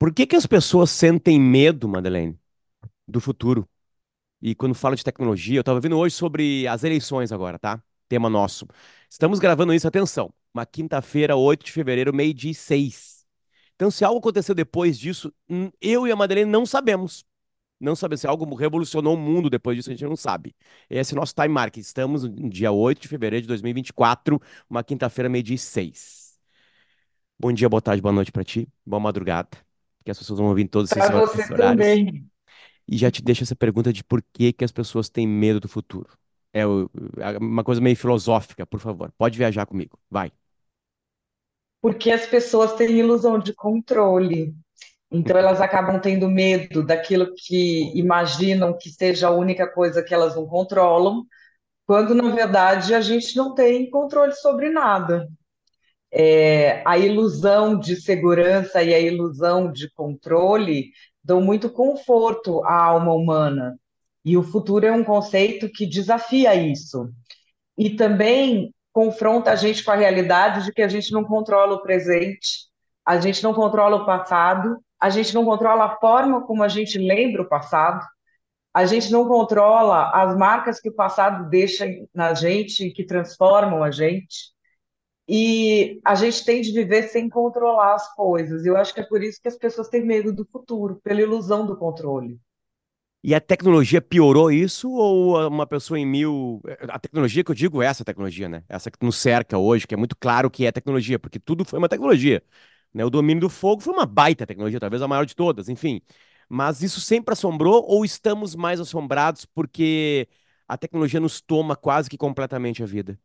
Por que que as pessoas sentem medo, Madeleine, do futuro? E quando falo de tecnologia, eu estava vendo hoje sobre as eleições agora, tá? Tema nosso. Estamos gravando isso, atenção, uma quinta-feira, 8 de fevereiro, meio-dia e seis. Então, se algo aconteceu depois disso, hum, eu e a Madeleine não sabemos. Não sabemos se algo revolucionou o mundo depois disso, a gente não sabe. Esse é o nosso time mark. Estamos no dia 8 de fevereiro de 2024, uma quinta-feira, meio-dia e seis. Bom dia, boa tarde, boa noite para ti. Boa madrugada. Que as pessoas vão ouvir todos esses você esses horários. também. E já te deixo essa pergunta de por que que as pessoas têm medo do futuro. É é uma coisa meio filosófica, por favor. Pode viajar comigo. Vai. Porque as pessoas têm ilusão de controle. Então, elas acabam tendo medo daquilo que imaginam que seja a única coisa que elas não controlam, quando, na verdade, a gente não tem controle sobre nada. É, a ilusão de segurança e a ilusão de controle dão muito conforto à alma humana. E o futuro é um conceito que desafia isso. e também confronta a gente com a realidade de que a gente não controla o presente, a gente não controla o passado, a gente não controla a forma como a gente lembra o passado, a gente não controla as marcas que o passado deixa na gente, que transformam a gente. E a gente tem de viver sem controlar as coisas. Eu acho que é por isso que as pessoas têm medo do futuro, pela ilusão do controle. E a tecnologia piorou isso ou uma pessoa em mil. A tecnologia que eu digo é essa tecnologia, né? Essa que nos cerca hoje, que é muito claro que é tecnologia, porque tudo foi uma tecnologia. Né? O domínio do fogo foi uma baita tecnologia, talvez a maior de todas, enfim. Mas isso sempre assombrou ou estamos mais assombrados porque a tecnologia nos toma quase que completamente a vida?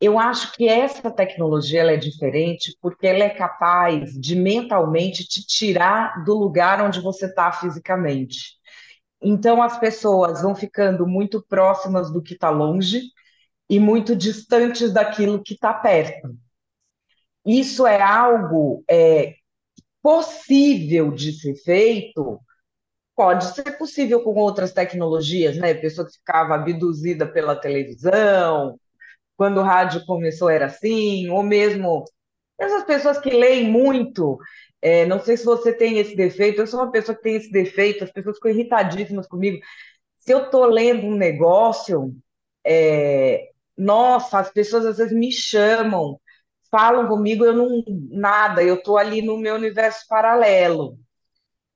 Eu acho que essa tecnologia ela é diferente porque ela é capaz de mentalmente te tirar do lugar onde você está fisicamente. Então as pessoas vão ficando muito próximas do que está longe e muito distantes daquilo que está perto. Isso é algo é, possível de ser feito. Pode ser possível com outras tecnologias, né? Pessoa que ficava abduzida pela televisão, quando o rádio começou era assim, ou mesmo essas pessoas que leem muito, é, não sei se você tem esse defeito, eu sou uma pessoa que tem esse defeito, as pessoas ficam irritadíssimas comigo. Se eu estou lendo um negócio, é, nossa, as pessoas às vezes me chamam, falam comigo, eu não, nada, eu estou ali no meu universo paralelo.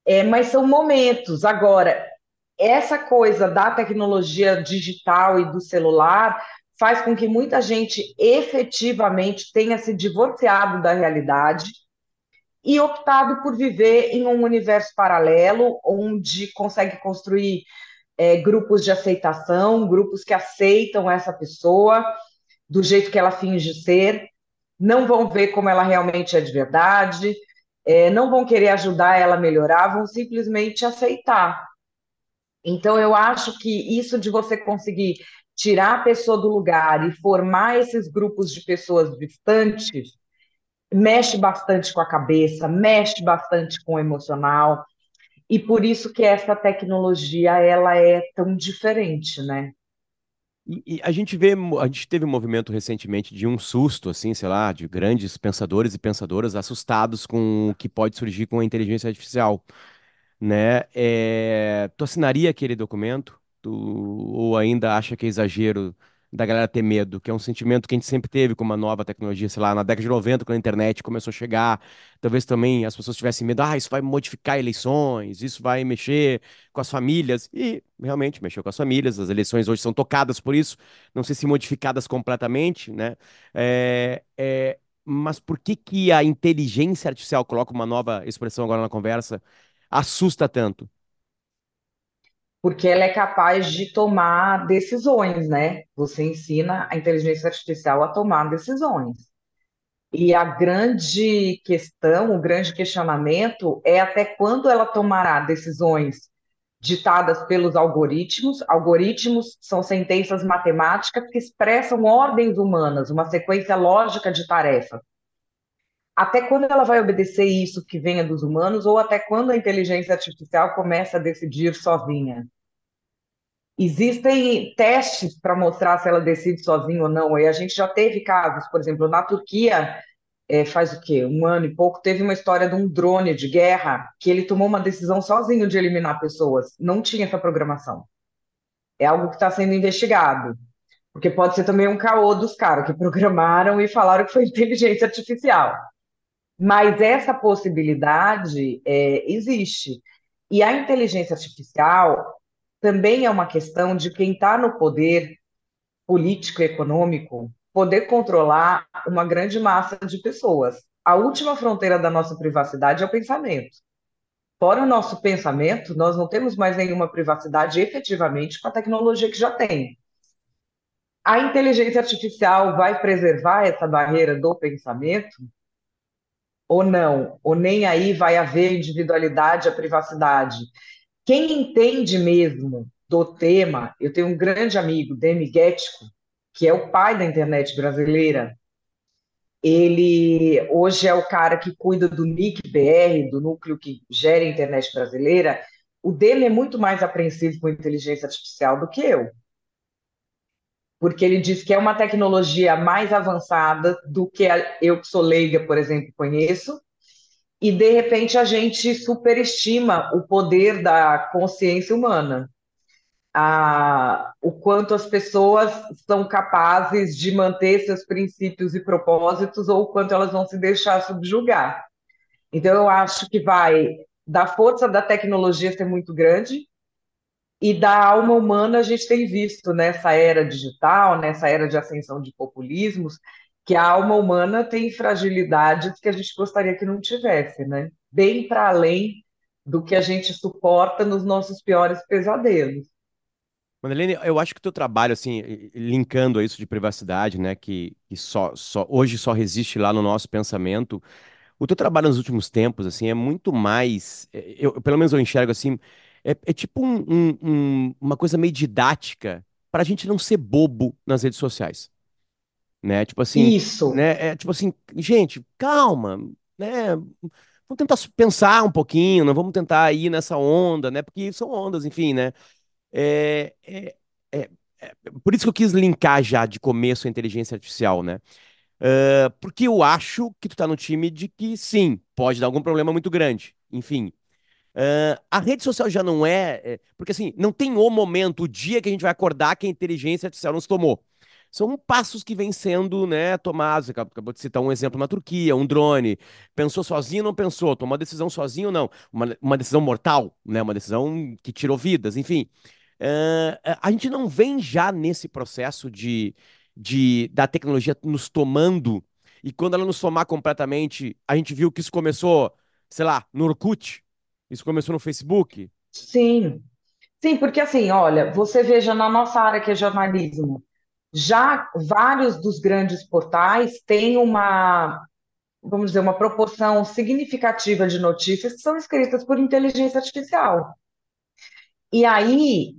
É, mas são momentos. Agora, essa coisa da tecnologia digital e do celular faz com que muita gente efetivamente tenha se divorciado da realidade e optado por viver em um universo paralelo, onde consegue construir é, grupos de aceitação, grupos que aceitam essa pessoa do jeito que ela finge ser, não vão ver como ela realmente é de verdade, é, não vão querer ajudar ela a melhorar, vão simplesmente aceitar. Então, eu acho que isso de você conseguir tirar a pessoa do lugar e formar esses grupos de pessoas distantes mexe bastante com a cabeça, mexe bastante com o emocional, e por isso que essa tecnologia ela é tão diferente, né? E, e a gente vê, a gente teve um movimento recentemente de um susto, assim, sei lá, de grandes pensadores e pensadoras assustados com o que pode surgir com a inteligência artificial. né? É, tu assinaria aquele documento? Ou ainda acha que é exagero da galera ter medo? Que é um sentimento que a gente sempre teve com uma nova tecnologia, sei lá, na década de 90, quando a internet começou a chegar. Talvez também as pessoas tivessem medo, ah, isso vai modificar eleições, isso vai mexer com as famílias. E realmente mexeu com as famílias, as eleições hoje são tocadas por isso, não sei se modificadas completamente, né? É, é, mas por que que a inteligência artificial, coloca uma nova expressão agora na conversa, assusta tanto? Porque ela é capaz de tomar decisões, né? Você ensina a inteligência artificial a tomar decisões. E a grande questão, o grande questionamento é até quando ela tomará decisões ditadas pelos algoritmos. Algoritmos são sentenças matemáticas que expressam ordens humanas, uma sequência lógica de tarefas. Até quando ela vai obedecer isso que venha dos humanos, ou até quando a inteligência artificial começa a decidir sozinha? Existem testes para mostrar se ela decide sozinha ou não, e a gente já teve casos, por exemplo, na Turquia, é, faz o quê? Um ano e pouco, teve uma história de um drone de guerra que ele tomou uma decisão sozinho de eliminar pessoas. Não tinha essa programação. É algo que está sendo investigado. Porque pode ser também um caô dos caras que programaram e falaram que foi inteligência artificial. Mas essa possibilidade é, existe. E a inteligência artificial também é uma questão de quem está no poder político e econômico poder controlar uma grande massa de pessoas. A última fronteira da nossa privacidade é o pensamento. Fora o nosso pensamento, nós não temos mais nenhuma privacidade efetivamente com a tecnologia que já tem. A inteligência artificial vai preservar essa barreira do pensamento? Ou não? Ou nem aí vai haver individualidade, a privacidade? Quem entende mesmo do tema, eu tenho um grande amigo, Demi Guettico, que é o pai da internet brasileira. Ele hoje é o cara que cuida do NIC-BR, do núcleo que gera a internet brasileira. O dele é muito mais apreensivo com inteligência artificial do que eu. Porque ele diz que é uma tecnologia mais avançada do que eu, que sou leiga, por exemplo, conheço, e de repente a gente superestima o poder da consciência humana o quanto as pessoas são capazes de manter seus princípios e propósitos ou o quanto elas vão se deixar subjugar. Então, eu acho que vai da força da tecnologia ser muito grande e da alma humana a gente tem visto nessa era digital, nessa era de ascensão de populismos, que a alma humana tem fragilidades que a gente gostaria que não tivesse, né? Bem para além do que a gente suporta nos nossos piores pesadelos. Madeleine, eu acho que o teu trabalho, assim, linkando a isso de privacidade, né, que, que só, só, hoje só resiste lá no nosso pensamento, o teu trabalho nos últimos tempos, assim, é muito mais, é, eu, pelo menos eu enxergo assim, é, é tipo um, um, um, uma coisa meio didática para a gente não ser bobo nas redes sociais, né, tipo assim, Isso. né, é tipo assim, gente, calma, né, vamos tentar pensar um pouquinho, não vamos tentar ir nessa onda, né, porque são ondas, enfim, né, é, é, é, é, por isso que eu quis linkar já de começo a inteligência artificial, né? Uh, porque eu acho que tu tá no time de que sim, pode dar algum problema muito grande. Enfim. Uh, a rede social já não é, é. Porque assim, não tem o momento, o dia que a gente vai acordar que a inteligência artificial nos tomou. São passos que vêm sendo né, tomados. Acabou de citar um exemplo na Turquia, um drone. Pensou sozinho ou não pensou? Tomou uma decisão sozinho ou não? Uma, uma decisão mortal, né? uma decisão que tirou vidas, enfim. Uh, a gente não vem já nesse processo de, de da tecnologia nos tomando, e quando ela nos tomar completamente, a gente viu que isso começou, sei lá, no Orkut, isso começou no Facebook. Sim, sim, porque assim, olha, você veja na nossa área que é jornalismo, já vários dos grandes portais têm uma, vamos dizer, uma proporção significativa de notícias que são escritas por inteligência artificial. E aí,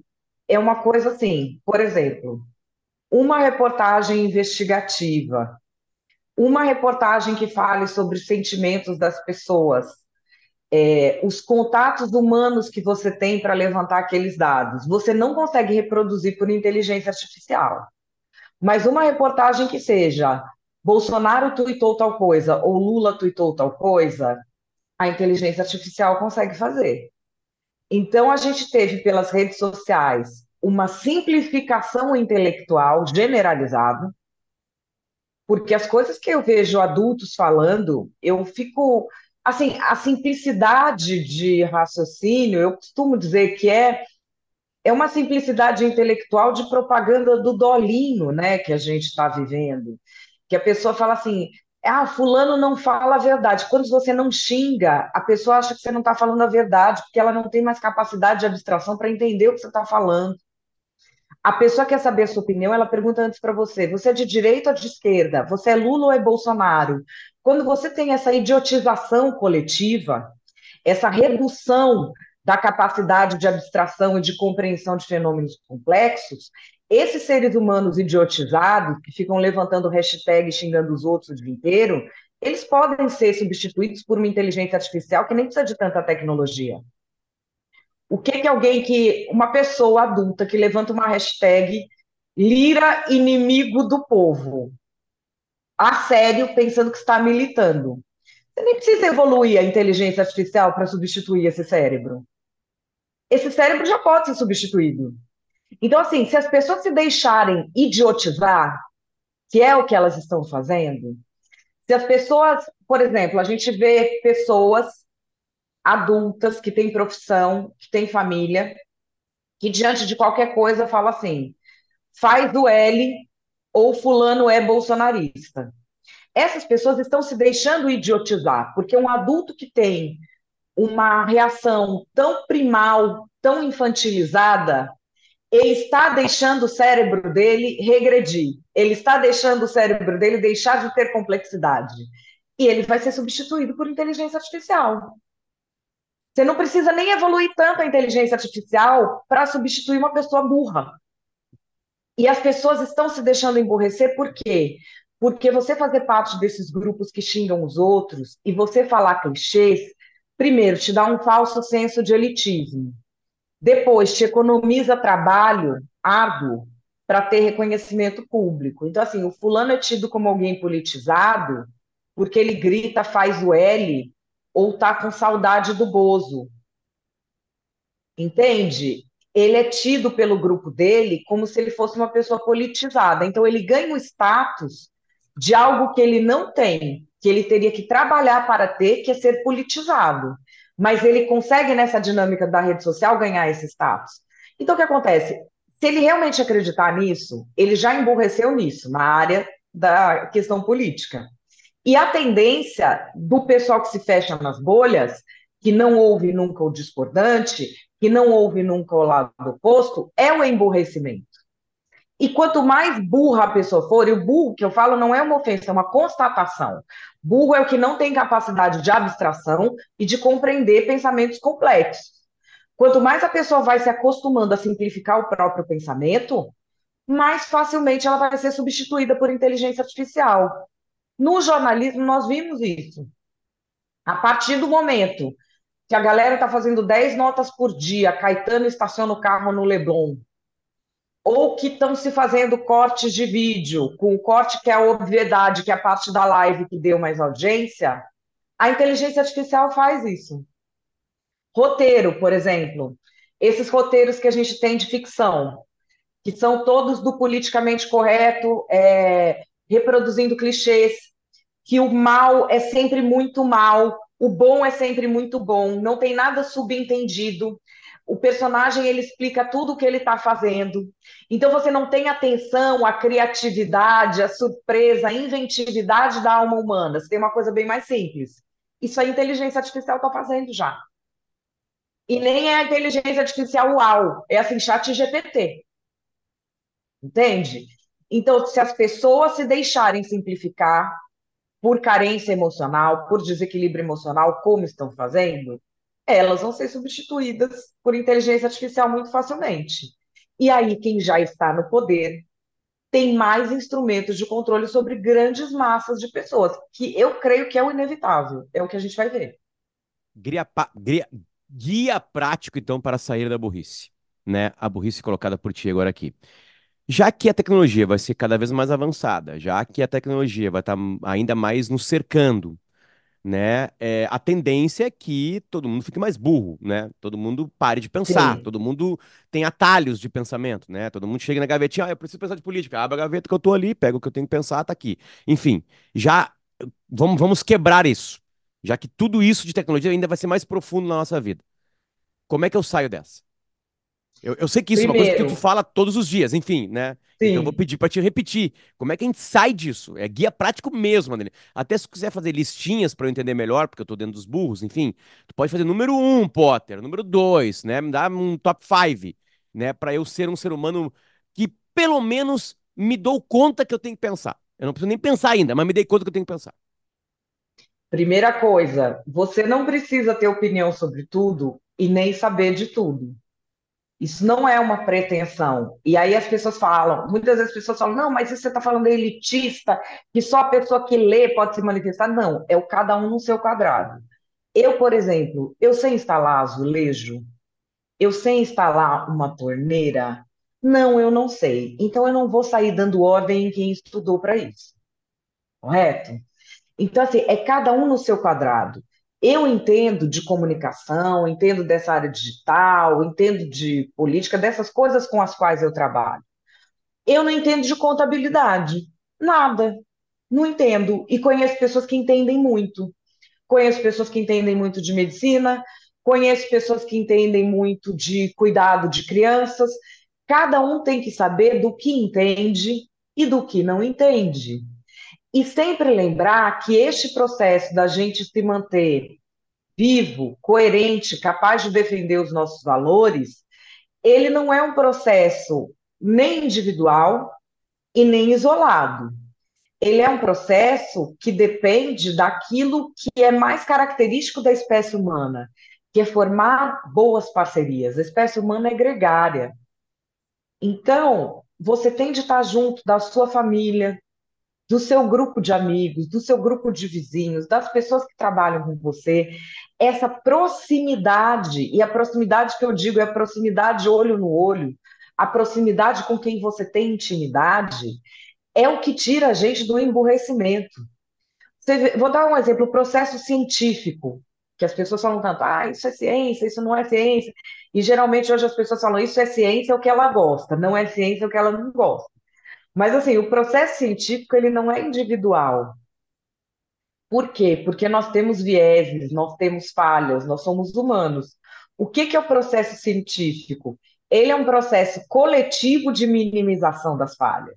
é uma coisa assim, por exemplo, uma reportagem investigativa, uma reportagem que fale sobre os sentimentos das pessoas, é, os contatos humanos que você tem para levantar aqueles dados, você não consegue reproduzir por inteligência artificial. Mas uma reportagem que seja Bolsonaro tuitou tal coisa ou Lula tuitou tal coisa, a inteligência artificial consegue fazer. Então, a gente teve pelas redes sociais uma simplificação intelectual generalizada, porque as coisas que eu vejo adultos falando, eu fico. Assim, a simplicidade de raciocínio, eu costumo dizer que é, é uma simplicidade intelectual de propaganda do dolinho, né, que a gente está vivendo. Que a pessoa fala assim: ah, fulano não fala a verdade. Quando você não xinga, a pessoa acha que você não está falando a verdade, porque ela não tem mais capacidade de abstração para entender o que você está falando. A pessoa quer saber a sua opinião, ela pergunta antes para você: você é de direita ou de esquerda? Você é Lula ou é Bolsonaro? Quando você tem essa idiotização coletiva, essa redução da capacidade de abstração e de compreensão de fenômenos complexos, esses seres humanos idiotizados, que ficam levantando hashtag xingando os outros o dia inteiro, eles podem ser substituídos por uma inteligência artificial que nem precisa de tanta tecnologia. O que que alguém que, uma pessoa adulta que levanta uma hashtag Lira inimigo do povo, a sério pensando que está militando. Você nem precisa evoluir a inteligência artificial para substituir esse cérebro. Esse cérebro já pode ser substituído. Então, assim, se as pessoas se deixarem idiotizar, que é o que elas estão fazendo, se as pessoas, por exemplo, a gente vê pessoas adultas que têm profissão, que têm família, que diante de qualquer coisa fala assim: faz o L ou fulano é bolsonarista. Essas pessoas estão se deixando idiotizar, porque um adulto que tem uma reação tão primal, tão infantilizada, ele está deixando o cérebro dele regredir. Ele está deixando o cérebro dele deixar de ter complexidade. E ele vai ser substituído por inteligência artificial. Você não precisa nem evoluir tanto a inteligência artificial para substituir uma pessoa burra. E as pessoas estão se deixando emborrecer por quê? Porque você fazer parte desses grupos que xingam os outros e você falar clichês, primeiro, te dá um falso senso de elitismo. Depois, te economiza trabalho árduo para ter reconhecimento público. Então, assim, o fulano é tido como alguém politizado porque ele grita, faz o L ou tá com saudade do Bozo. Entende? Ele é tido pelo grupo dele como se ele fosse uma pessoa politizada. Então, ele ganha o status de algo que ele não tem, que ele teria que trabalhar para ter, que é ser politizado. Mas ele consegue, nessa dinâmica da rede social, ganhar esse status. Então, o que acontece? Se ele realmente acreditar nisso, ele já emborreceu nisso, na área da questão política. E a tendência do pessoal que se fecha nas bolhas, que não ouve nunca o discordante, que não ouve nunca o lado oposto, é o emburrecimento. E quanto mais burra a pessoa for, e o burro que eu falo não é uma ofensa, é uma constatação. Burro é o que não tem capacidade de abstração e de compreender pensamentos complexos. Quanto mais a pessoa vai se acostumando a simplificar o próprio pensamento, mais facilmente ela vai ser substituída por inteligência artificial. No jornalismo, nós vimos isso. A partir do momento que a galera está fazendo 10 notas por dia, Caetano estaciona o carro no Leblon, ou que estão se fazendo cortes de vídeo, com o corte que é a obviedade, que é a parte da live que deu mais audiência, a inteligência artificial faz isso. Roteiro, por exemplo, esses roteiros que a gente tem de ficção, que são todos do politicamente correto, é, reproduzindo clichês, que o mal é sempre muito mal, o bom é sempre muito bom, não tem nada subentendido. O personagem ele explica tudo o que ele está fazendo. Então você não tem atenção à criatividade, à surpresa, à inventividade da alma humana. Você tem uma coisa bem mais simples. Isso a inteligência artificial está fazendo já. E nem é a inteligência artificial uau, é assim, chat GPT. Entende? Então, se as pessoas se deixarem simplificar por carência emocional, por desequilíbrio emocional, como estão fazendo, elas vão ser substituídas por inteligência artificial muito facilmente. E aí, quem já está no poder tem mais instrumentos de controle sobre grandes massas de pessoas, que eu creio que é o inevitável, é o que a gente vai ver. Guia, guia, guia prático, então, para sair da burrice, né? A burrice colocada por ti agora aqui. Já que a tecnologia vai ser cada vez mais avançada, já que a tecnologia vai estar ainda mais nos cercando, né? É, a tendência é que todo mundo fique mais burro, né? Todo mundo pare de pensar, Sim. todo mundo tem atalhos de pensamento, né? Todo mundo chega na gavetinha, ah, eu preciso pensar de política, abre a gaveta que eu tô ali, pega o que eu tenho que pensar, tá aqui. Enfim, já vamos, vamos quebrar isso, já que tudo isso de tecnologia ainda vai ser mais profundo na nossa vida. Como é que eu saio dessa? Eu, eu sei que isso é uma coisa que tu Primeiro, fala todos os dias, enfim, né? Então eu vou sim, pedir para te repetir. Como é que a gente sai disso? É guia prático mesmo, Adeline. Até se tu quiser fazer listinhas para eu entender melhor, porque eu tô dentro dos burros, enfim, tu pode fazer número um, Potter, número dois, né? Me dá um top five, né? Para eu ser um ser humano que pelo menos me dou conta que eu tenho que pensar. Eu não preciso nem pensar ainda, mas me dei conta que eu tenho que pensar. primeira coisa, você não precisa ter opinião sobre tudo e nem saber de tudo. Isso não é uma pretensão. E aí as pessoas falam, muitas vezes as pessoas falam, não, mas você está falando elitista, que só a pessoa que lê pode se manifestar. Não, é o cada um no seu quadrado. Eu, por exemplo, eu sei instalar azulejo, eu sei instalar uma torneira. Não, eu não sei. Então eu não vou sair dando ordem em quem estudou para isso. correto? Então, assim, é cada um no seu quadrado. Eu entendo de comunicação, entendo dessa área digital, entendo de política, dessas coisas com as quais eu trabalho. Eu não entendo de contabilidade, nada, não entendo. E conheço pessoas que entendem muito. Conheço pessoas que entendem muito de medicina, conheço pessoas que entendem muito de cuidado de crianças. Cada um tem que saber do que entende e do que não entende. E sempre lembrar que este processo da gente se manter vivo, coerente, capaz de defender os nossos valores, ele não é um processo nem individual e nem isolado. Ele é um processo que depende daquilo que é mais característico da espécie humana, que é formar boas parcerias. A espécie humana é gregária. Então, você tem de estar junto da sua família, do seu grupo de amigos, do seu grupo de vizinhos, das pessoas que trabalham com você, essa proximidade, e a proximidade que eu digo é a proximidade olho no olho, a proximidade com quem você tem intimidade, é o que tira a gente do emburrecimento. Vou dar um exemplo, o processo científico, que as pessoas falam tanto, ah, isso é ciência, isso não é ciência, e geralmente hoje as pessoas falam, isso é ciência é o que ela gosta, não é ciência é o que ela não gosta. Mas assim, o processo científico ele não é individual. Por quê? Porque nós temos vieses, nós temos falhas, nós somos humanos. O que, que é o processo científico? Ele é um processo coletivo de minimização das falhas.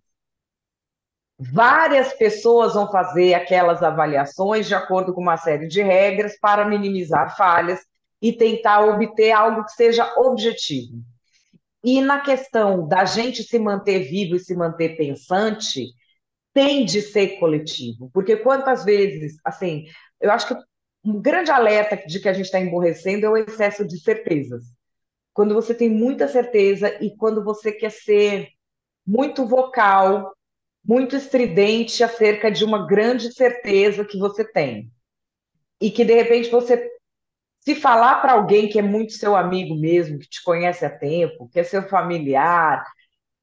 Várias pessoas vão fazer aquelas avaliações de acordo com uma série de regras para minimizar falhas e tentar obter algo que seja objetivo. E na questão da gente se manter vivo e se manter pensante, tem de ser coletivo. Porque quantas vezes, assim, eu acho que um grande alerta de que a gente está emborrecendo é o excesso de certezas. Quando você tem muita certeza e quando você quer ser muito vocal, muito estridente acerca de uma grande certeza que você tem. E que de repente você se falar para alguém que é muito seu amigo mesmo, que te conhece há tempo, que é seu familiar,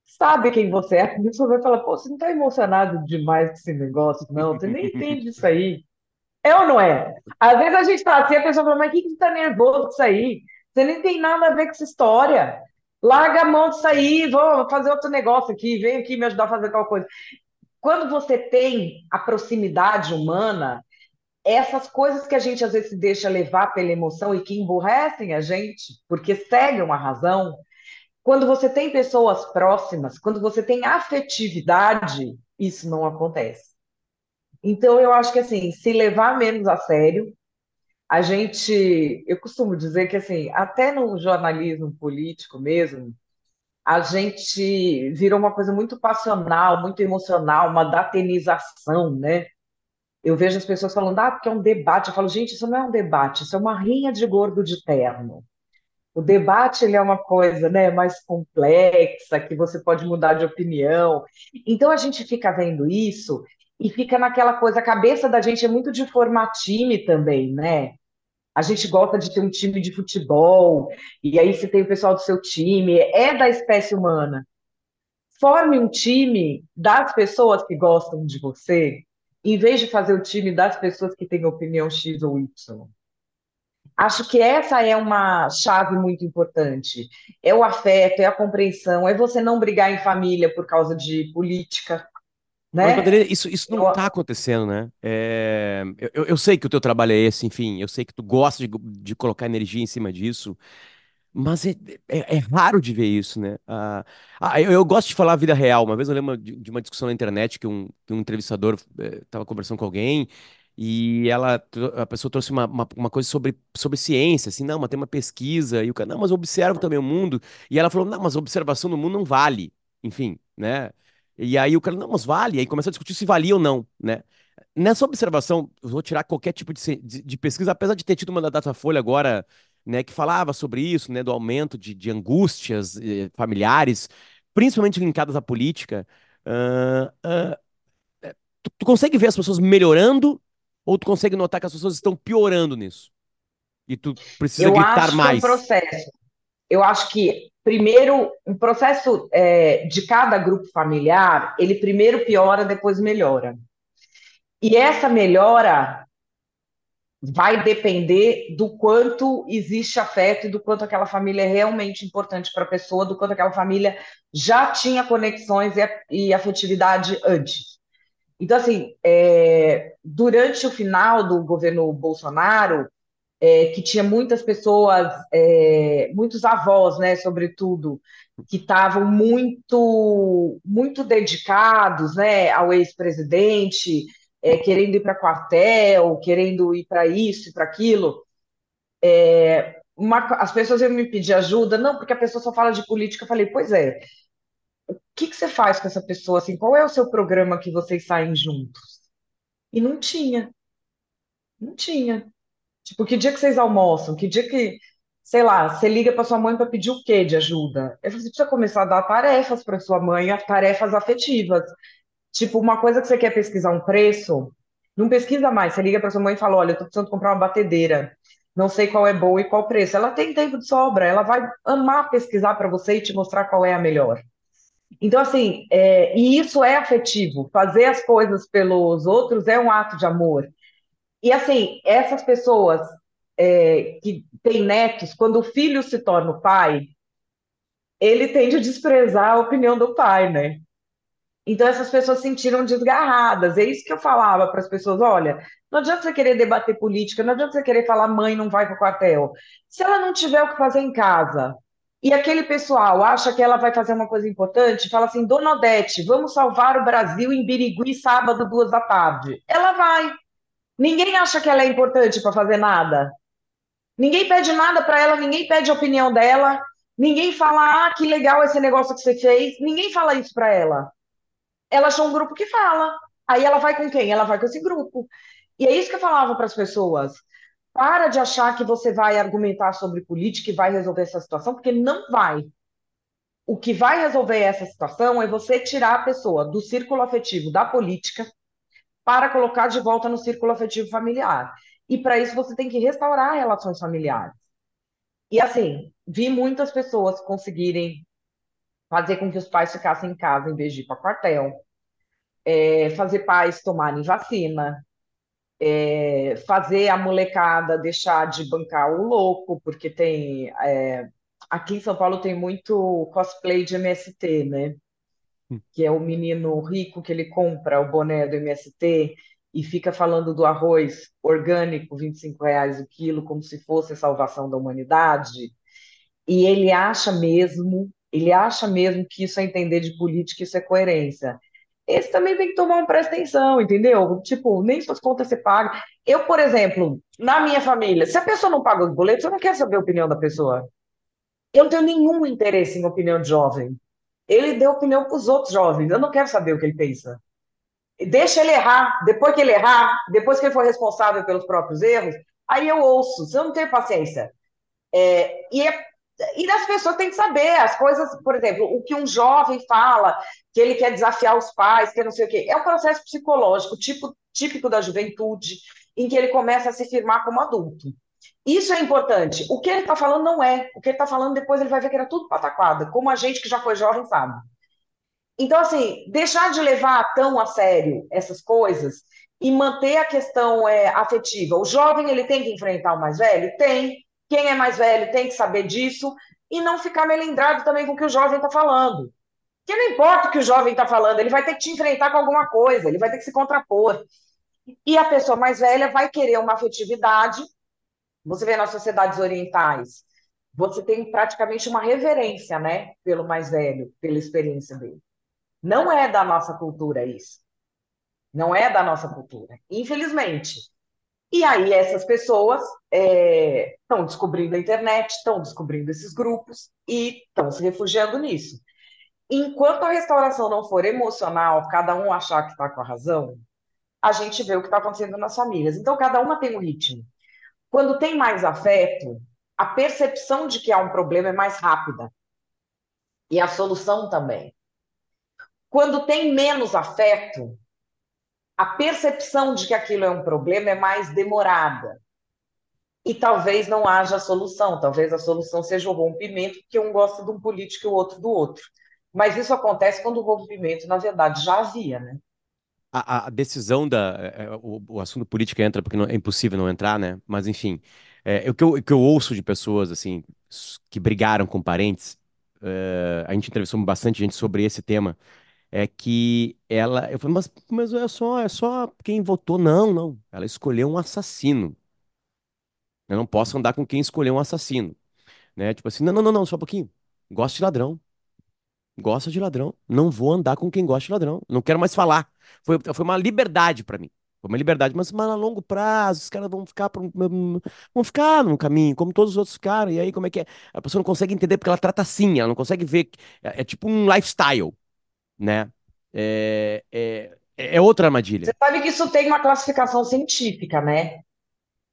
sabe quem você é, a pessoa vai falar, pô, você não está emocionado demais com esse negócio, não, você nem entende isso aí. É ou não é? Às vezes a gente está assim, a pessoa fala, mas o que, está nervoso com isso aí? Você nem tem nada a ver com essa história. Larga a mão disso aí, vou fazer outro negócio aqui, vem aqui me ajudar a fazer tal coisa. Quando você tem a proximidade humana, essas coisas que a gente às vezes se deixa levar pela emoção e que emburrecem a gente, porque cegam a razão, quando você tem pessoas próximas, quando você tem afetividade, isso não acontece. Então, eu acho que assim, se levar menos a sério, a gente, eu costumo dizer que assim, até no jornalismo político mesmo, a gente virou uma coisa muito passional, muito emocional, uma datenização, né? Eu vejo as pessoas falando, ah, porque é um debate. Eu falo, gente, isso não é um debate, isso é uma rinha de gordo de terno. O debate ele é uma coisa né, mais complexa, que você pode mudar de opinião. Então a gente fica vendo isso e fica naquela coisa, a cabeça da gente é muito de formar time também, né? A gente gosta de ter um time de futebol, e aí você tem o pessoal do seu time, é da espécie humana. Forme um time das pessoas que gostam de você, em vez de fazer o time das pessoas que têm opinião X ou Y. Acho que essa é uma chave muito importante. É o afeto, é a compreensão, é você não brigar em família por causa de política. Né? Mas, isso, isso não está acontecendo, né? É, eu, eu sei que o teu trabalho é esse, enfim, eu sei que tu gosta de, de colocar energia em cima disso, mas é, é, é, raro de ver isso, né? Ah, ah, eu, eu, gosto de falar a vida real. Uma vez eu lembro de, de uma discussão na internet que um, que um entrevistador estava eh, conversando com alguém e ela, a pessoa trouxe uma, uma, uma, coisa sobre, sobre ciência, assim, não, mas tem uma pesquisa, e o cara, não, mas eu observo também o mundo. E ela falou, não, mas observação do mundo não vale, enfim, né? E aí o cara, não, mas vale. E aí começou a discutir se valia ou não, né? Nessa observação, eu vou tirar qualquer tipo de, de, de pesquisa, apesar de ter tido uma da Datafolha agora né, que falava sobre isso, né, do aumento de, de angústias eh, familiares, principalmente linkadas à política. Uh, uh, tu, tu, consegue ver as pessoas melhorando ou tu consegue notar que as pessoas estão piorando nisso? E tu precisa Eu gritar acho mais. Que é um processo. Eu acho que primeiro um processo é, de cada grupo familiar, ele primeiro piora, depois melhora. E essa melhora vai depender do quanto existe afeto e do quanto aquela família é realmente importante para a pessoa, do quanto aquela família já tinha conexões e, afetividade antes. Então, assim, é, durante o final do governo Bolsonaro, é, que tinha muitas pessoas, é, muitos avós, né, sobretudo, que estavam muito, muito dedicados, né, ao ex-presidente, é, querendo ir para quartel, querendo ir para isso e para aquilo. É, uma, as pessoas iam me pedir ajuda, não, porque a pessoa só fala de política. Eu falei, pois é. O que, que você faz com essa pessoa? Assim, qual é o seu programa que vocês saem juntos? E não tinha. Não tinha. Tipo, que dia que vocês almoçam? Que dia que, sei lá, você liga para sua mãe para pedir o quê de ajuda? Eu você precisa começar a dar tarefas para sua mãe, tarefas afetivas. Tipo, uma coisa que você quer pesquisar um preço, não pesquisa mais. Você liga para sua mãe e fala: Olha, eu tô precisando comprar uma batedeira. Não sei qual é boa e qual preço. Ela tem tempo de sobra. Ela vai amar pesquisar para você e te mostrar qual é a melhor. Então, assim, é, e isso é afetivo. Fazer as coisas pelos outros é um ato de amor. E, assim, essas pessoas é, que têm netos, quando o filho se torna o pai, ele tende a desprezar a opinião do pai, né? Então essas pessoas se sentiram desgarradas. É isso que eu falava para as pessoas: olha, não adianta você querer debater política, não adianta você querer falar mãe não vai para o quartel. Se ela não tiver o que fazer em casa e aquele pessoal acha que ela vai fazer uma coisa importante, fala assim: Dona Odete, vamos salvar o Brasil em Birigui sábado, duas da tarde. Ela vai. Ninguém acha que ela é importante para fazer nada. Ninguém pede nada para ela, ninguém pede a opinião dela, ninguém fala: ah, que legal esse negócio que você fez. Ninguém fala isso para ela ela achou um grupo que fala. Aí ela vai com quem? Ela vai com esse grupo. E é isso que eu falava para as pessoas. Para de achar que você vai argumentar sobre política e vai resolver essa situação, porque não vai. O que vai resolver essa situação é você tirar a pessoa do círculo afetivo da política para colocar de volta no círculo afetivo familiar. E para isso você tem que restaurar relações familiares. E assim, vi muitas pessoas conseguirem fazer com que os pais ficassem em casa em vez de ir para quartel, é, fazer pais tomarem vacina, é, fazer a molecada deixar de bancar o louco, porque tem. É, aqui em São Paulo tem muito cosplay de MST, né? Hum. Que é o menino rico que ele compra o boné do MST e fica falando do arroz orgânico, 25 reais o quilo, como se fosse a salvação da humanidade. E ele acha mesmo ele acha mesmo que isso é entender de política, isso é coerência. Esse também tem que tomar uma presta atenção, entendeu? Tipo, nem suas contas você paga. Eu, por exemplo, na minha família, se a pessoa não paga os boletos, eu não quero saber a opinião da pessoa. Eu não tenho nenhum interesse em opinião de jovem. Ele deu opinião para os outros jovens, eu não quero saber o que ele pensa. Deixa ele errar, depois que ele errar, depois que ele for responsável pelos próprios erros, aí eu ouço, se eu não tenho paciência. É, e é e as pessoas têm que saber as coisas, por exemplo, o que um jovem fala, que ele quer desafiar os pais, que não sei o quê. É um processo psicológico tipo, típico da juventude, em que ele começa a se firmar como adulto. Isso é importante. O que ele está falando não é. O que ele está falando depois ele vai ver que era tudo pataquada, como a gente que já foi jovem sabe. Então, assim, deixar de levar tão a sério essas coisas e manter a questão é, afetiva. O jovem ele tem que enfrentar o mais velho? Tem. Quem é mais velho tem que saber disso e não ficar melindrado também com o que o jovem está falando. Porque não importa o que o jovem está falando, ele vai ter que te enfrentar com alguma coisa, ele vai ter que se contrapor. E a pessoa mais velha vai querer uma afetividade. Você vê nas sociedades orientais, você tem praticamente uma reverência, né, pelo mais velho, pela experiência dele. Não é da nossa cultura isso. Não é da nossa cultura. Infelizmente, e aí essas pessoas estão é, descobrindo a internet, estão descobrindo esses grupos e estão se refugiando nisso. Enquanto a restauração não for emocional, cada um achar que está com a razão, a gente vê o que está acontecendo nas famílias. Então, cada uma tem um ritmo. Quando tem mais afeto, a percepção de que há um problema é mais rápida. E a solução também. Quando tem menos afeto, a percepção de que aquilo é um problema é mais demorada. E talvez não haja solução, talvez a solução seja o rompimento, porque um gosta de um político e o outro do outro. Mas isso acontece quando o rompimento, na verdade, já havia, né? a, a decisão da. é, é, o, o assunto política entra porque não- é impossível não entrar, né? Mas, enfim, é, o que eu, o que eu ouço de pessoas, assim, que brigaram com parentes, é, a gente entrevistou bastante gente sobre esse tema, é que ela. Eu falei, mas, mas é só, é só quem votou. Não, não. Ela escolheu um assassino. Eu não posso andar com quem escolheu um assassino, né? Tipo assim, não, não, não, não, só um pouquinho. Gosto de ladrão. Gosta de ladrão. Não vou andar com quem gosta de ladrão. Não quero mais falar. Foi, foi uma liberdade pra mim. Foi uma liberdade, mas, mas a longo prazo, os caras vão ficar, vão ficar no caminho, como todos os outros ficaram. E aí, como é que é? A pessoa não consegue entender porque ela trata assim, ela não consegue ver. É, é tipo um lifestyle, né? É, é, é outra Você armadilha. sabe que isso tem uma classificação científica, né?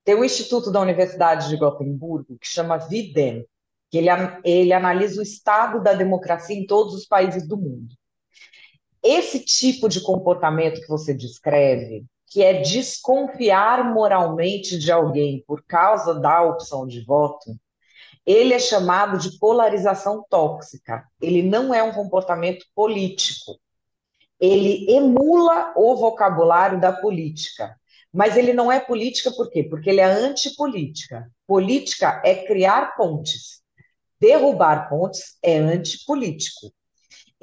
Tem um instituto da Universidade de Gotemburgo que chama VIDEM, que ele, ele analisa o estado da democracia em todos os países do mundo. Esse tipo de comportamento que você descreve, que é desconfiar moralmente de alguém por causa da opção de voto, ele é chamado de polarização tóxica. Ele não é um comportamento político. Ele emula o vocabulário da política. Mas ele não é política por quê? Porque ele é antipolítica. Política é criar pontes. Derrubar pontes é antipolítico.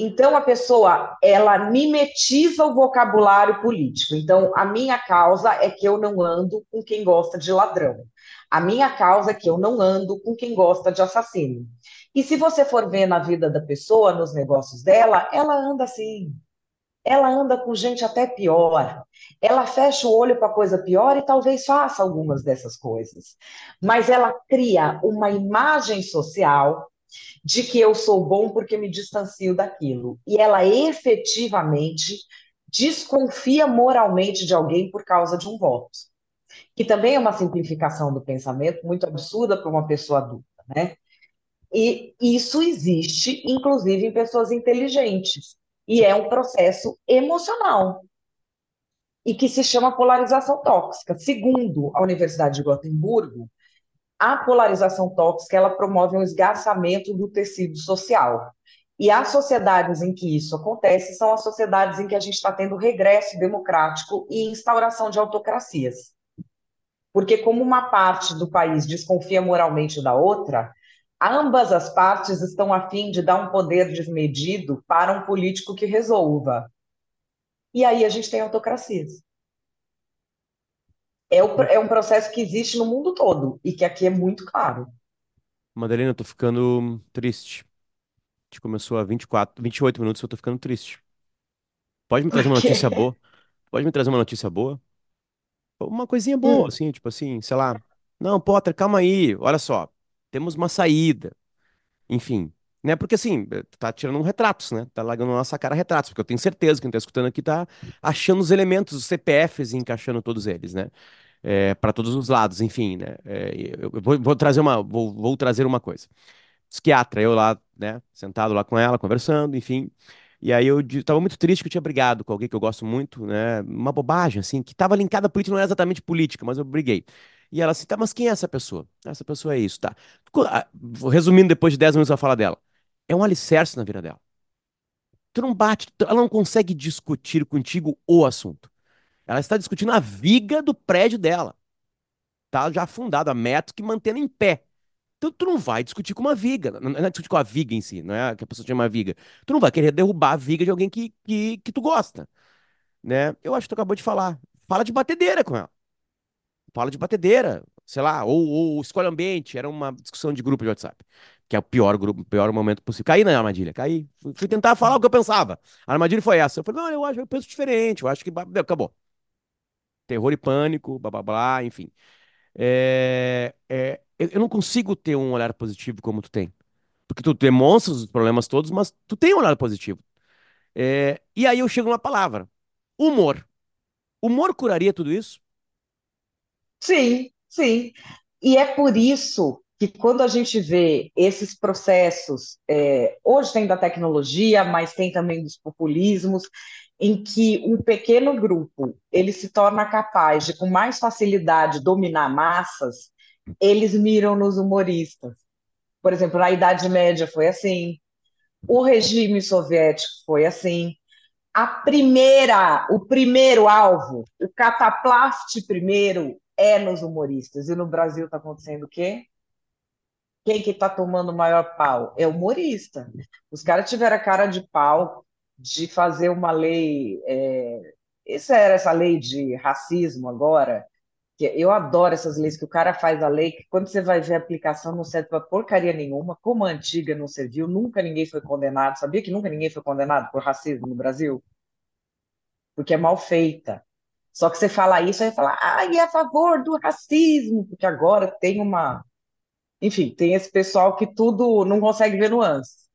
Então a pessoa, ela mimetiza o vocabulário político. Então a minha causa é que eu não ando com quem gosta de ladrão. A minha causa é que eu não ando com quem gosta de assassino. E se você for ver na vida da pessoa, nos negócios dela, ela anda assim. Ela anda com gente até pior. Ela fecha o olho para coisa pior e talvez faça algumas dessas coisas. Mas ela cria uma imagem social de que eu sou bom porque me distancio daquilo. E ela efetivamente desconfia moralmente de alguém por causa de um voto. Que também é uma simplificação do pensamento muito absurda para uma pessoa adulta, né? E isso existe, inclusive, em pessoas inteligentes. E é um processo emocional e que se chama polarização tóxica. Segundo a Universidade de Gotemburgo, a polarização tóxica ela promove um esgarçamento do tecido social. E as sociedades em que isso acontece são as sociedades em que a gente está tendo regresso democrático e instauração de autocracias. Porque, como uma parte do país desconfia moralmente da outra, ambas as partes estão a fim de dar um poder desmedido para um político que resolva. E aí a gente tem autocracias. É, o- é um processo que existe no mundo todo e que aqui é muito claro. Madalena, eu tô ficando triste. A gente começou há 24, 28 minutos, eu tô ficando triste. Pode me trazer uma notícia boa? Pode me trazer uma notícia boa? Uma coisinha boa, hum, assim, tipo assim, sei lá. Não, Potter, calma aí, olha só. Temos uma saída. Enfim, né? Porque assim, eh, tá tirando retratos, né? Tá largando na nossa cara retratos, porque eu tenho certeza que quem tá escutando aqui tá achando os elementos, os CPFs e encaixando todos eles, né? É, para todos os lados, enfim, né? É, eu vou, vou trazer uma, vou, vou trazer uma coisa. Psiquiatra, eu lá, né? Sentado lá com ela, conversando, enfim. E aí eu di- tava muito triste que eu tinha brigado com alguém que eu gosto muito, né? Uma bobagem, assim, que tava linkada à política, não era exatamente política, mas eu briguei. E ela assim, tá, mas quem é essa pessoa? Essa pessoa é isso, tá. Ah, Resumindo, depois de 10 minutos a fala dela. É um alicerce na vida dela. Tu não bate, ela não consegue discutir contigo o assunto. Ela está discutindo a viga do prédio dela. Tá já afundado, a metros que mantendo em pé. Então, tu não vai discutir com uma viga. Não é discutir com a viga em si, não é que a pessoa chama viga. Tu não vai querer derrubar a viga de alguém que, que, que tu gosta, né? Eu acho que tu acabou de falar. Fala de batedeira com ela. Fala de batedeira, sei lá, ou, ou escolhe ambiente. Era uma discussão de grupo de WhatsApp, que é o pior grupo, pior momento possível. Caí na armadilha, caí. Fui, fui tentar falar o que eu pensava. A armadilha foi essa. Eu falei, não, eu acho, eu penso diferente. Eu acho que acabou. Terror e pânico, blá blá blá, enfim. É, é, eu não consigo ter um olhar positivo como tu tem. Porque tu demonstra os problemas todos, mas tu tem um lado positivo. É, e aí eu chego numa palavra: humor. Humor curaria tudo isso? sim, sim. E é por isso que quando a gente vê esses processos, é, hoje tem da tecnologia, mas tem também dos populismos, em que um pequeno grupo ele se torna capaz de, com mais facilidade, dominar massas, eles miram nos humoristas. Por exemplo, na Idade Média foi assim, o regime soviético foi assim, A primeira, o primeiro alvo, o cataplaste primeiro é nos humoristas. E no Brasil está acontecendo o quê? Quem que está tomando o maior pau? É o humorista. Os caras tiveram a cara de pau de fazer uma lei. É... Essa era essa lei de racismo agora, que eu adoro essas leis que o cara faz a lei, que quando você vai ver a aplicação não serve para porcaria nenhuma, como a antiga não serviu, nunca ninguém foi condenado. Sabia que nunca ninguém foi condenado por racismo no Brasil? Porque é mal feita. Só que você fala isso, aí fala, ah, e é a favor do racismo, porque agora tem uma. Enfim, tem esse pessoal que tudo não consegue ver nuances.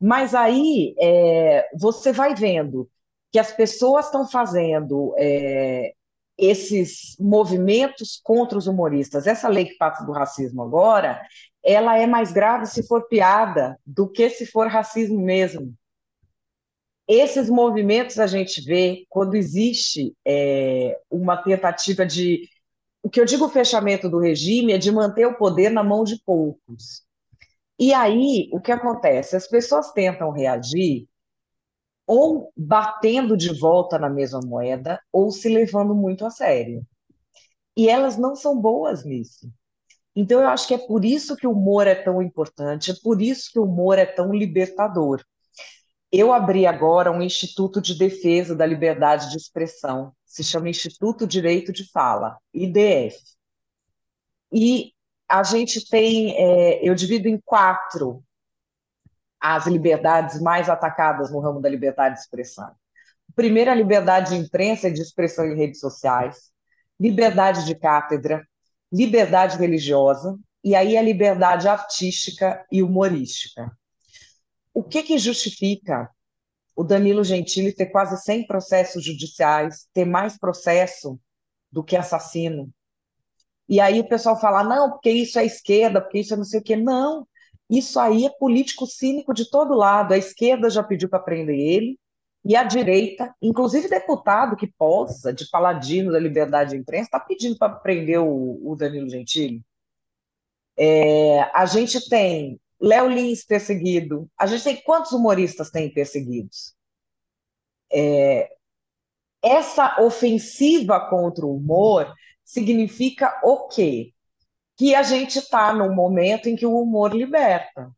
Mas aí é, você vai vendo que as pessoas estão fazendo é, esses movimentos contra os humoristas. Essa lei que passa do racismo agora, ela é mais grave se for piada do que se for racismo mesmo. Esses movimentos a gente vê quando existe é, uma tentativa de. O que eu digo fechamento do regime é de manter o poder na mão de poucos. E aí, o que acontece? As pessoas tentam reagir ou batendo de volta na mesma moeda, ou se levando muito a sério. E elas não são boas nisso. Então, eu acho que é por isso que o humor é tão importante, é por isso que o humor é tão libertador. Eu abri agora um Instituto de Defesa da Liberdade de Expressão, se chama Instituto Direito de Fala, IDF. E a gente tem, é, eu divido em quatro as liberdades mais atacadas no ramo da liberdade de expressão. Primeiro, a liberdade de imprensa e de expressão em redes sociais, liberdade de cátedra, liberdade religiosa e aí a liberdade artística e humorística. O que, que justifica o Danilo Gentili ter quase 100 processos judiciais, ter mais processo do que assassino? E aí o pessoal fala, não, porque isso é esquerda, porque isso é não sei o quê. Não, isso aí é político cínico de todo lado. A esquerda já pediu para prender ele, e a direita, inclusive deputado que possa, de paladino da liberdade de imprensa, está pedindo para prender o, o, Danilo Gentili. É, a gente tem Léo Lins perseguido. A gente tem quantos humoristas tem perseguidos? É, essa ofensiva contra o humor significa o quê? que a gente está num momento em que o humor liberta.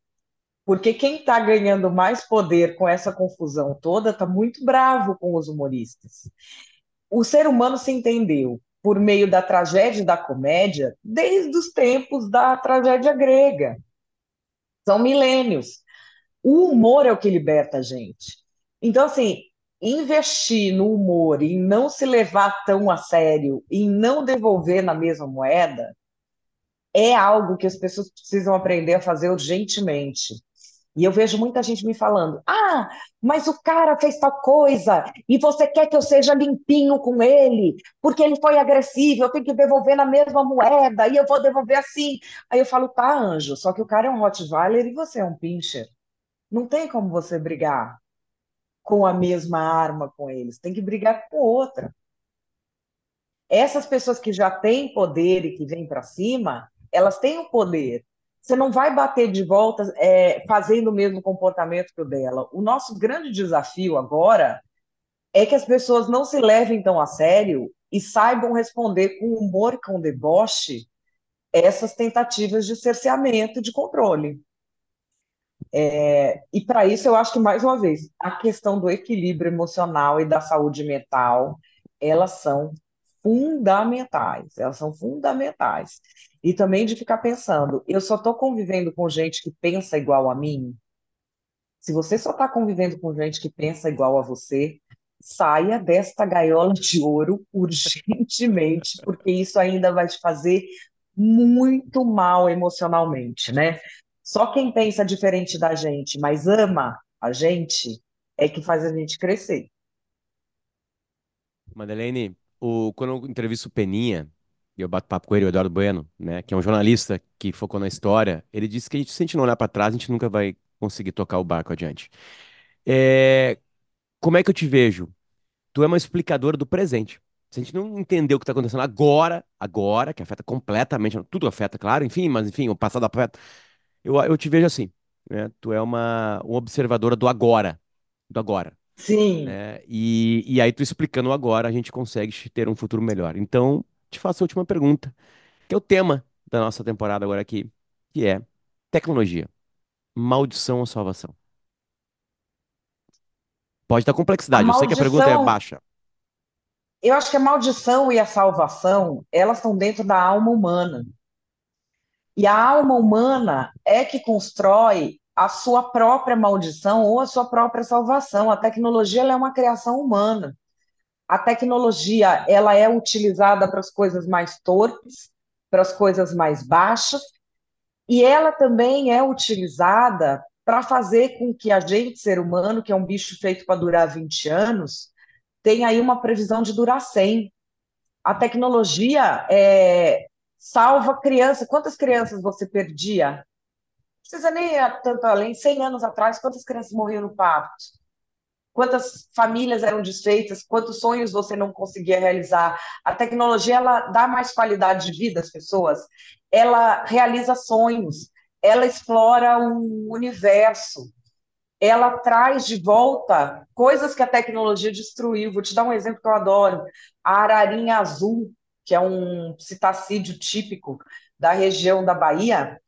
Porque quem está ganhando mais poder com essa confusão toda está muito bravo com os humoristas. O ser humano se entendeu por meio da tragédia e da comédia desde os tempos da tragédia grega. São milênios. O humor é o que liberta a gente. Então, assim, investir no humor e não se levar tão a sério e não devolver na mesma moeda é algo que as pessoas precisam aprender a fazer urgentemente. E eu vejo muita gente me falando: ah, mas o cara fez tal coisa e você quer que eu seja limpinho com ele, porque ele foi agressivo, eu tenho que devolver na mesma moeda e eu vou devolver assim. Aí eu falo: tá, anjo, só que o cara é um Rottweiler e você é um pincher. Não tem como você brigar com a mesma arma com eles, tem que brigar com outra. Essas pessoas que já têm poder e que vêm para cima, elas têm o poder. Você não vai bater de volta é, fazendo o mesmo comportamento que o dela. O nosso grande desafio agora é que as pessoas não se levem tão a sério e saibam responder com humor com deboche essas tentativas de cerceamento, de controle. É, e para isso, eu acho que, mais uma vez, a questão do equilíbrio emocional e da saúde mental, elas são fundamentais, elas são fundamentais. E também de ficar pensando, eu só estou convivendo com gente que pensa igual a mim? Se você só está convivendo com gente que pensa igual a você, saia desta gaiola de ouro urgentemente, porque isso ainda vai te fazer muito mal emocionalmente, né? Só quem pensa diferente da gente, mas ama a gente, é que faz a gente crescer. Madeleine, o, quando eu entrevisto o Peninha, e eu bato papo com ele, o Eduardo Bueno, né, que é um jornalista que focou na história, ele disse que a gente, se a gente não olhar para trás, a gente nunca vai conseguir tocar o barco adiante. É, como é que eu te vejo? Tu é uma explicadora do presente. Se a gente não entender o que está acontecendo agora, agora, que afeta completamente, tudo afeta, claro, enfim, mas enfim, o passado afeta. Eu, eu te vejo assim, né? Tu é uma, uma observadora do agora, do agora. Sim. né? E, e aí tu explicando agora, a gente consegue ter um futuro melhor. Então, te faço a última pergunta, que é o tema da nossa temporada agora aqui, que é tecnologia, maldição ou salvação? Pode dar A complexidade, eu sei que a pergunta é maldição, baixa. eu acho que a maldição e a salvação, elas estão dentro da alma humana. E a alma humana é que constrói a sua própria maldição ou a sua própria salvação. A tecnologia é uma criação humana. A tecnologia ela é utilizada para as coisas mais torpes, para as coisas mais baixas, e ela também é utilizada para fazer com que a gente, ser humano, que é um bicho feito para durar 20 anos, tenha aí uma previsão de durar 100. A tecnologia é, salva criança. Quantas crianças você perdia? Precisa nem tanto além. 100 anos atrás, quantas crianças morriam no parto? Quantas famílias eram desfeitas? Quantos sonhos você não conseguia realizar? A tecnologia ela dá mais qualidade de vida às pessoas. Ela realiza sonhos. Ela explora o universo. Ela traz de volta coisas que a tecnologia destruiu. Vou te dar um exemplo que eu adoro. A ararinha azul, que é um citacídeo típico da região da Bahia,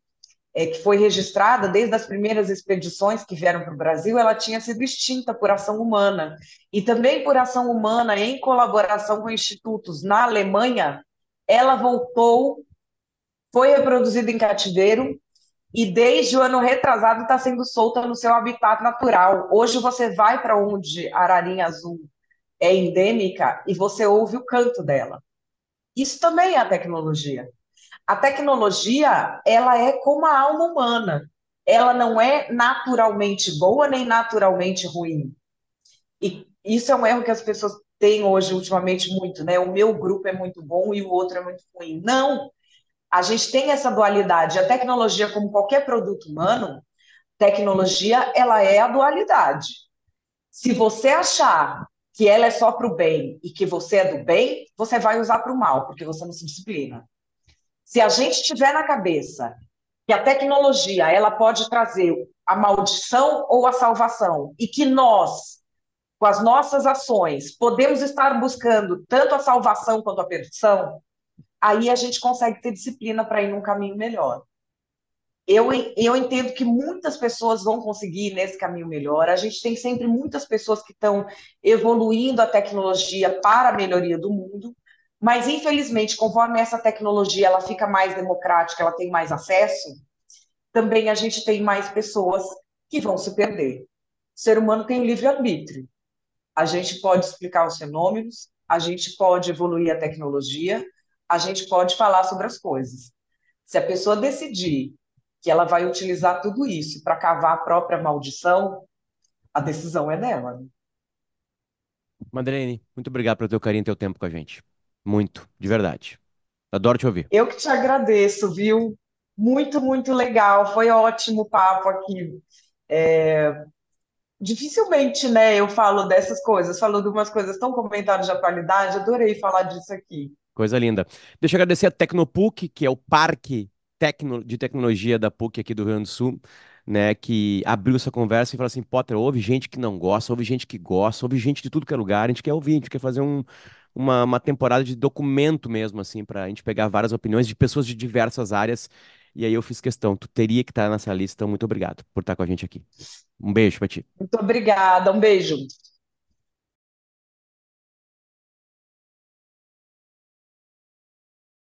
é, que foi registrada desde as primeiras expedições que vieram para o Brasil, ela tinha sido extinta por ação humana. E também por ação humana, em colaboração com institutos na Alemanha, ela voltou, foi reproduzida em cativeiro e desde o ano retrasado está sendo solta no seu habitat natural. Hoje você vai para onde a ararinha azul é endêmica e você ouve o canto dela. Isso também é a tecnologia. A tecnologia, ela é como a alma humana. Ela não é naturalmente boa nem naturalmente ruim. E isso é um erro que as pessoas têm hoje, ultimamente, muito, né? O meu grupo é muito bom e o outro é muito ruim. Não! A gente tem essa dualidade. A tecnologia, como qualquer produto humano, tecnologia, ela é a dualidade. Se você achar que ela é só para o bem e que você é do bem, você vai usar para o mal, porque você não se disciplina. Se a gente tiver na cabeça que a tecnologia ela pode trazer a maldição ou a salvação e que nós, com as nossas ações, podemos estar buscando tanto a salvação quanto a perdição, aí a gente consegue ter disciplina para ir num caminho melhor. Eu, eu entendo que muitas pessoas vão conseguir ir nesse caminho melhor. A gente tem sempre muitas pessoas que estão evoluindo a tecnologia para a melhoria do mundo, mas, infelizmente, conforme essa tecnologia ela fica mais democrática, ela tem mais acesso, também a gente tem mais pessoas que vão se perder. O ser humano tem o livre-arbítrio. A gente pode explicar os fenômenos, a gente pode evoluir a tecnologia, a gente pode falar sobre as coisas. Se a pessoa decidir que ela vai utilizar tudo isso para cavar a própria maldição, a decisão é dela. Madeleine, muito obrigado pelo teu carinho e teu tempo com a gente. Muito, de verdade. Adoro te ouvir. Eu que te agradeço, viu? Muito, muito legal. Foi ótimo o papo aqui. É, Dificilmente, né, eu falo dessas coisas, falo de umas coisas tão comentadas de atualidade, adorei falar disso aqui. Coisa linda. Deixa eu agradecer a Tecnopuc, que é o parque tecno- de tecnologia da PUC aqui do Rio Grande do Sul, né, que abriu essa conversa e falou assim, Potter, houve gente que não gosta, houve gente que gosta, houve gente de tudo que é lugar, a gente quer ouvir, a gente quer fazer um, uma, uma temporada de documento mesmo, assim, pra gente pegar várias opiniões de pessoas de diversas áreas, e aí eu fiz questão, tu teria que estar nessa lista, então muito obrigado por estar com a gente aqui. Um beijo pra ti. Muito obrigada, um beijo.